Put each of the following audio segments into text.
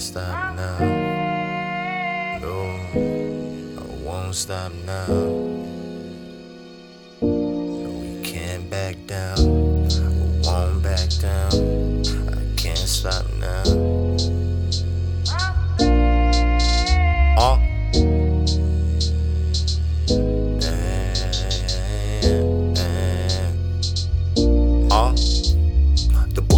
can't stop now. No, I won't stop now. No, we can't back down.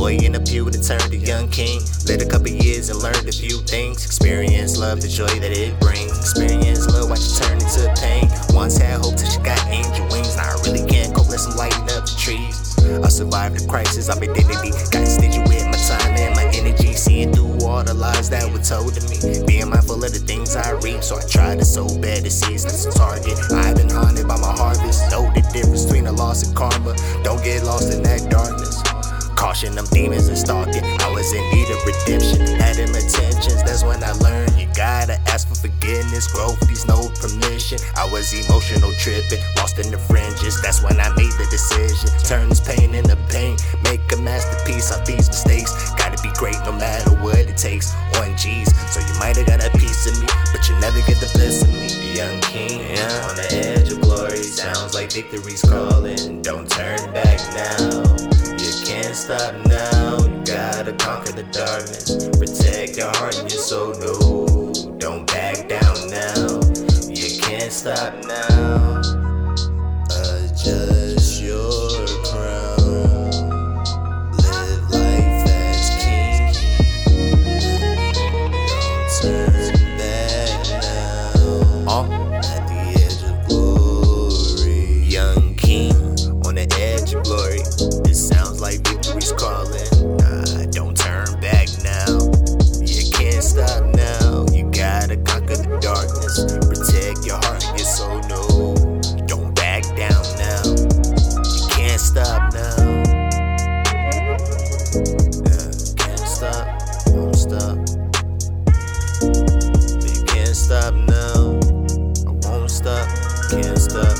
Boy in the pew that turned to young king. Lived a couple years and learned a few things. Experience love, the joy that it brings. Experience love, watch it turn into pain. Once had hope till she got angel wings. Now I really can't cope, let's lighten up the trees. I survived the crisis of identity. Got stingy with my time and my energy. Seeing through all the lies that were told to me. Being mindful of the things I reap. So I try to sow better seeds as a target. I've been haunted by my harvest. Know the difference between a loss and karma. Caution them demons and stalking. I was in need of redemption. Had intentions, that's when I learned you gotta ask for forgiveness. Growth needs no permission. I was emotional tripping, lost in the fringes. That's when I made the decision. Turn this pain into pain. Make a masterpiece of these mistakes. Gotta be great no matter what it takes. On G's, so you might have got a piece of me, but you never get the best of me. Young king, yeah, on the edge of glory. Sounds like victory's calling. Don't turn back now. Stop now. You gotta conquer the darkness. Protect your heart and your soul. No, don't back down now. You can't stop now. Adjust your can't stop.